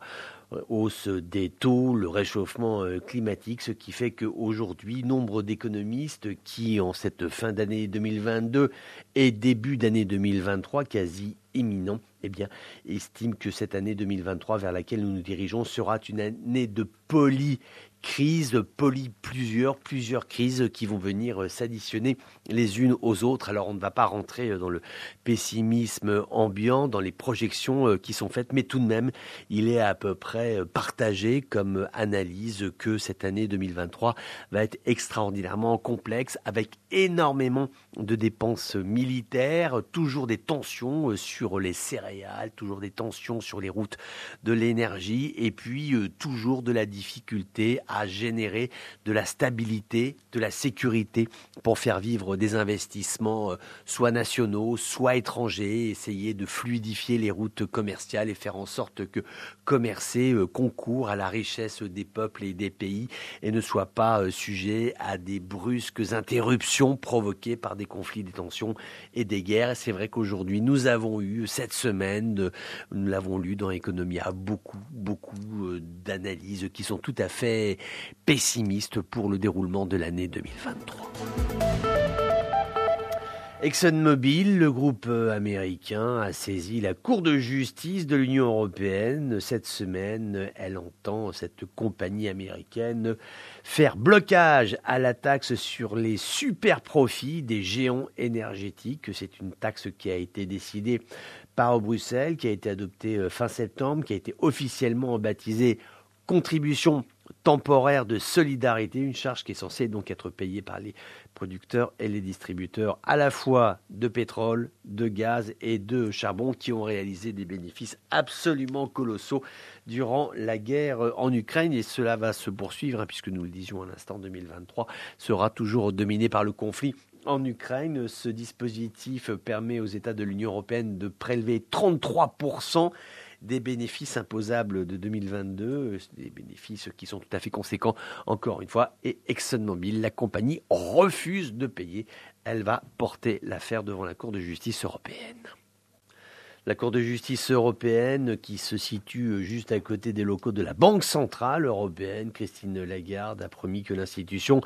hausse des taux, le réchauffement euh, climatique, ce qui fait qu'aujourd'hui, nombre d'économistes qui, en cette fin d'année 2022 et début d'année 2023, quasi imminent, eh bien, estiment que cette année 2023 vers laquelle nous nous dirigeons sera une année de poly crises, poly plusieurs, plusieurs crises qui vont venir s'additionner les unes aux autres. Alors on ne va pas rentrer dans le pessimisme ambiant, dans les projections euh, qui sont faites, mais tout de même, il est à peu près partagé comme analyse que cette année 2023 va être extraordinairement complexe, avec énormément de dépenses militaires, toujours des tensions sur les céréales, toujours des tensions sur les routes de l'énergie, et puis toujours de la difficulté à générer de la stabilité, de la sécurité pour faire vivre des investissements euh, soit nationaux, soit étrangers, essayer de fluidifier les routes commerciales et faire en sorte que commercer euh, concourt à la richesse des peuples et des pays et ne soit pas euh, sujet à des brusques interruptions provoquées par des conflits, des tensions et des guerres. C'est vrai qu'aujourd'hui, nous avons eu cette semaine, nous l'avons lu dans Economia, beaucoup, beaucoup d'analyses qui sont tout à fait pessimiste pour le déroulement de l'année 2023. ExxonMobil, le groupe américain, a saisi la Cour de justice de l'Union européenne. Cette semaine, elle entend, cette compagnie américaine, faire blocage à la taxe sur les super profits des géants énergétiques. C'est une taxe qui a été décidée par Bruxelles, qui a été adoptée euh, fin septembre, qui a été officiellement baptisée contribution temporaire de solidarité, une charge qui est censée donc être payée par les producteurs et les distributeurs à la fois de pétrole, de gaz et de charbon qui ont réalisé des bénéfices absolument colossaux durant la guerre en Ukraine et cela va se poursuivre hein, puisque nous le disions à l'instant 2023 sera toujours dominé par le conflit en Ukraine. Ce dispositif permet aux États de l'Union européenne de prélever 33 des bénéfices imposables de 2022, des bénéfices qui sont tout à fait conséquents encore une fois, et ExxonMobil, la compagnie, refuse de payer. Elle va porter l'affaire devant la Cour de justice européenne. La Cour de justice européenne, qui se situe juste à côté des locaux de la Banque centrale européenne, Christine Lagarde a promis que l'institution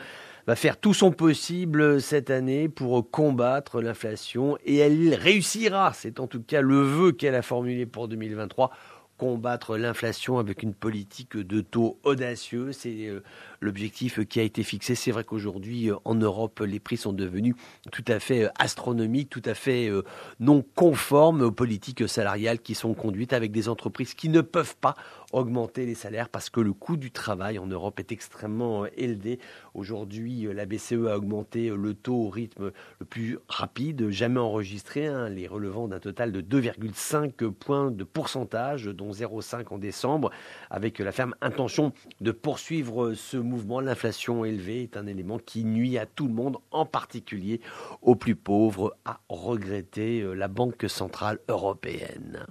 va faire tout son possible cette année pour combattre l'inflation et elle réussira. C'est en tout cas le vœu qu'elle a formulé pour 2023 combattre l'inflation avec une politique de taux audacieux. C'est euh, l'objectif qui a été fixé. C'est vrai qu'aujourd'hui, euh, en Europe, les prix sont devenus tout à fait euh, astronomiques, tout à fait non conformes aux politiques salariales qui sont conduites avec des entreprises qui ne peuvent pas augmenter les salaires parce que le coût du travail en Europe est extrêmement élevé. Aujourd'hui, la BCE a augmenté le taux au rythme le plus rapide jamais enregistré, hein, les relevant d'un total de 2,5 points de pourcentage, dont 0,5 en décembre, avec la ferme intention de poursuivre ce mouvement. L'inflation élevée est un élément qui nuit à tout le monde, en particulier aux plus pauvres, a regretté la Banque centrale européenne.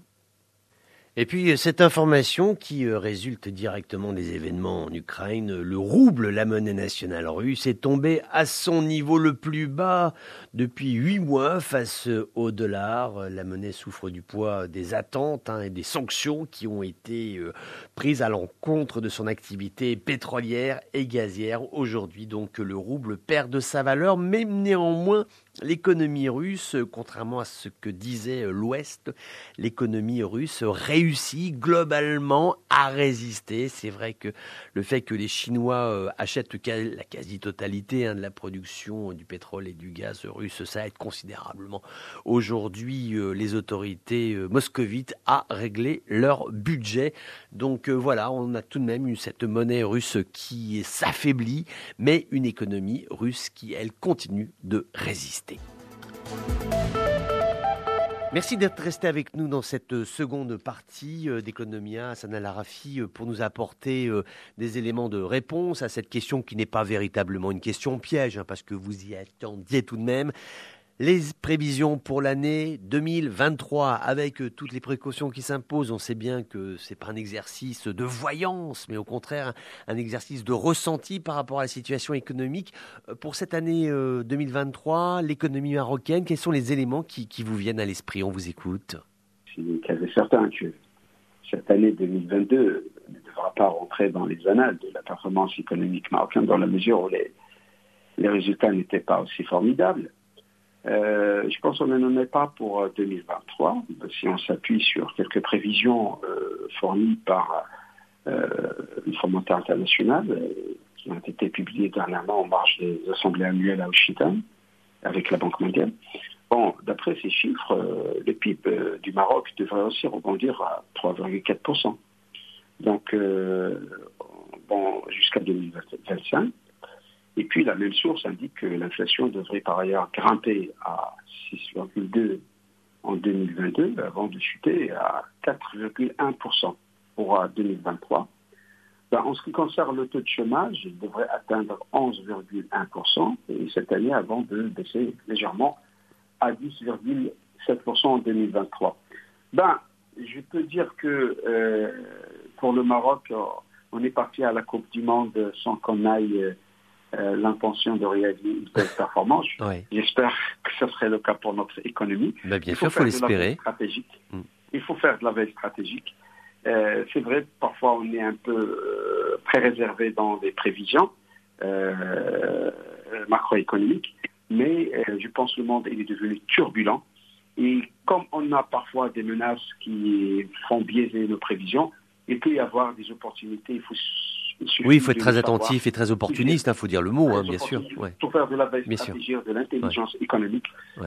Et puis euh, cette information qui euh, résulte directement des événements en Ukraine, le rouble, la monnaie nationale russe, est tombé à son niveau le plus bas depuis huit mois face au dollar. La monnaie souffre du poids des attentes hein, et des sanctions qui ont été euh, prises à l'encontre de son activité pétrolière et gazière. Aujourd'hui donc le rouble perd de sa valeur, mais néanmoins L'économie russe, contrairement à ce que disait l'Ouest, l'économie russe réussit globalement à résister. C'est vrai que le fait que les Chinois euh, achètent la quasi-totalité hein, de la production du pétrole et du gaz russe, ça aide considérablement. Aujourd'hui, euh, les autorités euh, moscovites à régler leur budget. Donc voilà, on a tout de même eu cette monnaie russe qui s'affaiblit, mais une économie russe qui, elle, continue de résister. Merci d'être resté avec nous dans cette seconde partie euh, d'Economia, Sana Larafi, euh, pour nous apporter euh, des éléments de réponse à cette question qui n'est pas véritablement une question piège, hein, parce que vous y attendiez tout de même. Les prévisions pour l'année 2023, avec euh, toutes les précautions qui s'imposent, on sait bien que c'est pas un exercice de voyance, mais au contraire un exercice de ressenti par rapport à la situation économique. Euh, pour cette année 2023, euh, l'économie marocaine, quels sont les éléments qui, vous viennent à l'esprit? On vous écoute. C'est certain que cette année 2022 ne devra pas rentrer dans les annales de la performance économique marocaine dans la mesure où les, les résultats n'étaient pas aussi formidables. Euh, je pense qu'on n'en est pas pour 2023. Euh, si on s'appuie sur quelques prévisions euh, fournies par le Fonds monétaire international, qui ont été publiées dernièrement en marge des assemblées annuelles à Washington, avec la Banque mondiale. Bon, d'après ces chiffres, le PIB du Maroc devrait aussi rebondir à 3,4%. Donc, bon, jusqu'à 2025. Et puis la même source indique que l'inflation devrait par ailleurs grimper à 6,2% en 2022 avant de chuter à 4,1% pour 2023. Ben, en ce qui concerne le taux de chômage, il devrait atteindre 11,1% et cette année avant de baisser légèrement à 10,7% en 2023. Ben, je peux dire que euh, pour le Maroc, on est parti à la Coupe du Monde sans qu'on aille euh, l'intention de réaliser une telle [LAUGHS] performance. J'espère que ce serait le cas pour notre économie. Bah, bien sûr, il faut l'espérer. Stratégique. Mm. Il faut faire de la veille stratégique. Euh, c'est vrai, parfois on est un peu euh, très réservé dans les prévisions macroéconomiques, mais je pense que le monde est devenu turbulent. Et comme on a parfois des menaces qui font biaiser nos prévisions, il peut y avoir des opportunités. Il faut oui, il faut être très attentif et très opportuniste, il hein, faut dire le mot, hein, bien sûr. Pour faire de la stratégie, de l'intelligence économique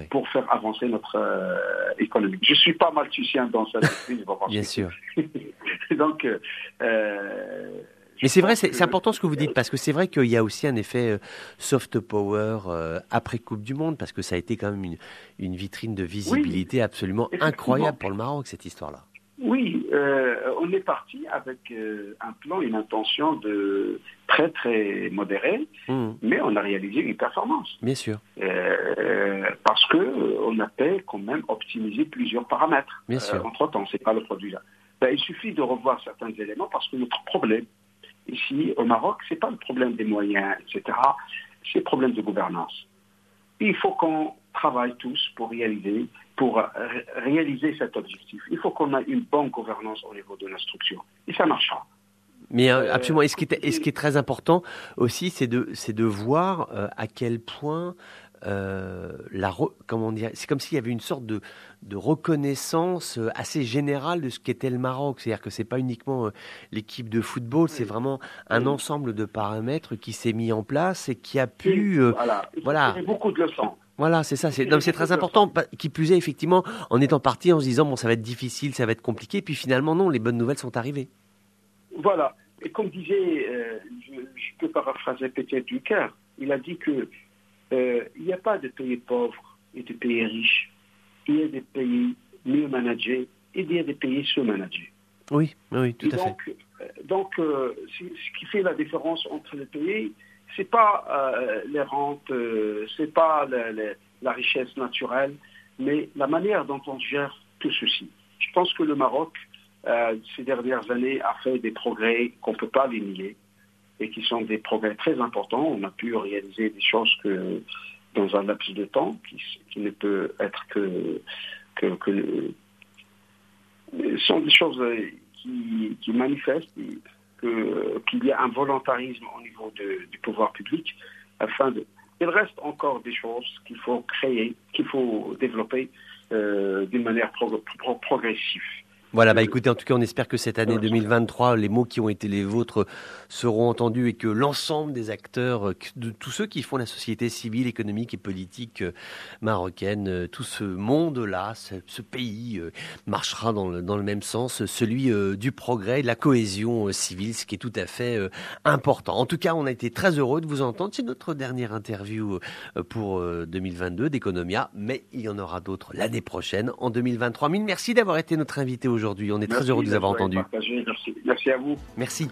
pour faire avancer notre euh, économie. Je suis pas malthusien dans cette crise. bien sûr. [LAUGHS] Donc, euh, Mais c'est vrai, c'est important ce que vous dites, parce que c'est vrai qu'il y a aussi un effet euh, soft power euh, après Coupe du Monde, parce que ça a été quand même une, une vitrine de visibilité absolument incroyable pour le Maroc, cette histoire-là. Oui, euh, on est parti avec un plan, une intention de très très modérée, mmh. mais on a réalisé une performance. Bien sûr. parce que on a pu quand même optimiser plusieurs paramètres. Bien sûr. entre temps, c'est pas le produit là. Ben, il suffit de revoir certains éléments parce que notre problème, ici au Maroc, ce n'est pas le problème des moyens, etc. C'est le problème de gouvernance. il faut qu'on travaille tous pour réaliser, pour réaliser cet objectif. Il faut qu'on ait une bonne gouvernance au niveau de la structure. Et ça marchera. Mais euh, absolument. Et ce, qui est, ce qui est très important aussi, c'est de, de voir euh, à quel point euh, la comment dire, c'est comme s'il y avait une sorte de, de, reconnaissance assez générale de ce qu'était le Maroc. C'est-à-dire que c'est pas uniquement l'équipe de football, c'est vraiment un ensemble de paramètres qui s'est mis en place et qui a pu, voilà, voilà. beaucoup de leçons. Voilà, c'est ça. C'est, c'est très important. Qui plus est, effectivement, en étant parti en se disant bon, ça va être difficile, ça va être compliqué, puis finalement non, les bonnes nouvelles sont arrivées. Voilà. Et comme disait, je, je, peux paraphraser Peter Ducker, il a dit que euh, il n'y a pas de pays pauvres et de pays riches. Il y a des pays mieux managés et il y a des pays sous-managés. Oui, oui, tout à donc, fait. Euh, donc, euh, ce qui fait la différence entre les pays, c'est pas les rentes, c'est pas la, richesse naturelle, mais la manière dont on gère tout ceci. Je pense que le Maroc, ces dernières années, a fait des progrès qu'on ne peut pas les et qui sont des progrès très importants. On a pu réaliser des choses que dans un laps de temps qui, ne peut être que, que, sont des choses qui, manifestent qu'il y a un volontarisme au niveau du pouvoir public afin de. Il reste encore des choses qu'il faut créer, qu'il faut développer euh, d'une manière progressive. Voilà, bah écoutez, en tout cas, on espère que cette année 2023, les mots qui ont été les vôtres seront entendus et que l'ensemble des acteurs, euh, de tous ceux qui font la société civile, économique et politique euh, marocaine, euh, tout ce monde-là, ce, pays marchera dans le, dans le même sens, celui du progrès, de la cohésion civile, ce qui est tout à fait important. En tout cas, on a été très heureux de vous entendre. C'est notre dernière interview pour 2022 d'Economia, mais il y en aura d'autres l'année prochaine, en 2023. Mille merci d'avoir été notre invité aujourd'hui aujourd'hui. On est très heureux de vous avoir entendu. Merci. à vous. Merci.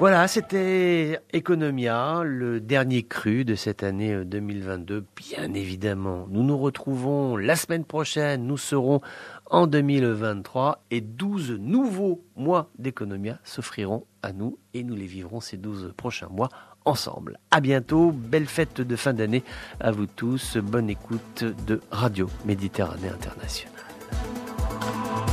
Voilà, c'était Economia, le dernier cru de cette année 2022. Euh, Bien évidemment, nous nous retrouvons la semaine prochaine. Nous serons en 2023 et 12 nouveaux mois d'Economia s'offriront à nous et nous les vivrons ces 12 prochains mois ensemble. À bientôt, belle fête de fin d'année à vous tous, bonne écoute de Radio Méditerranée Internationale. Thank you.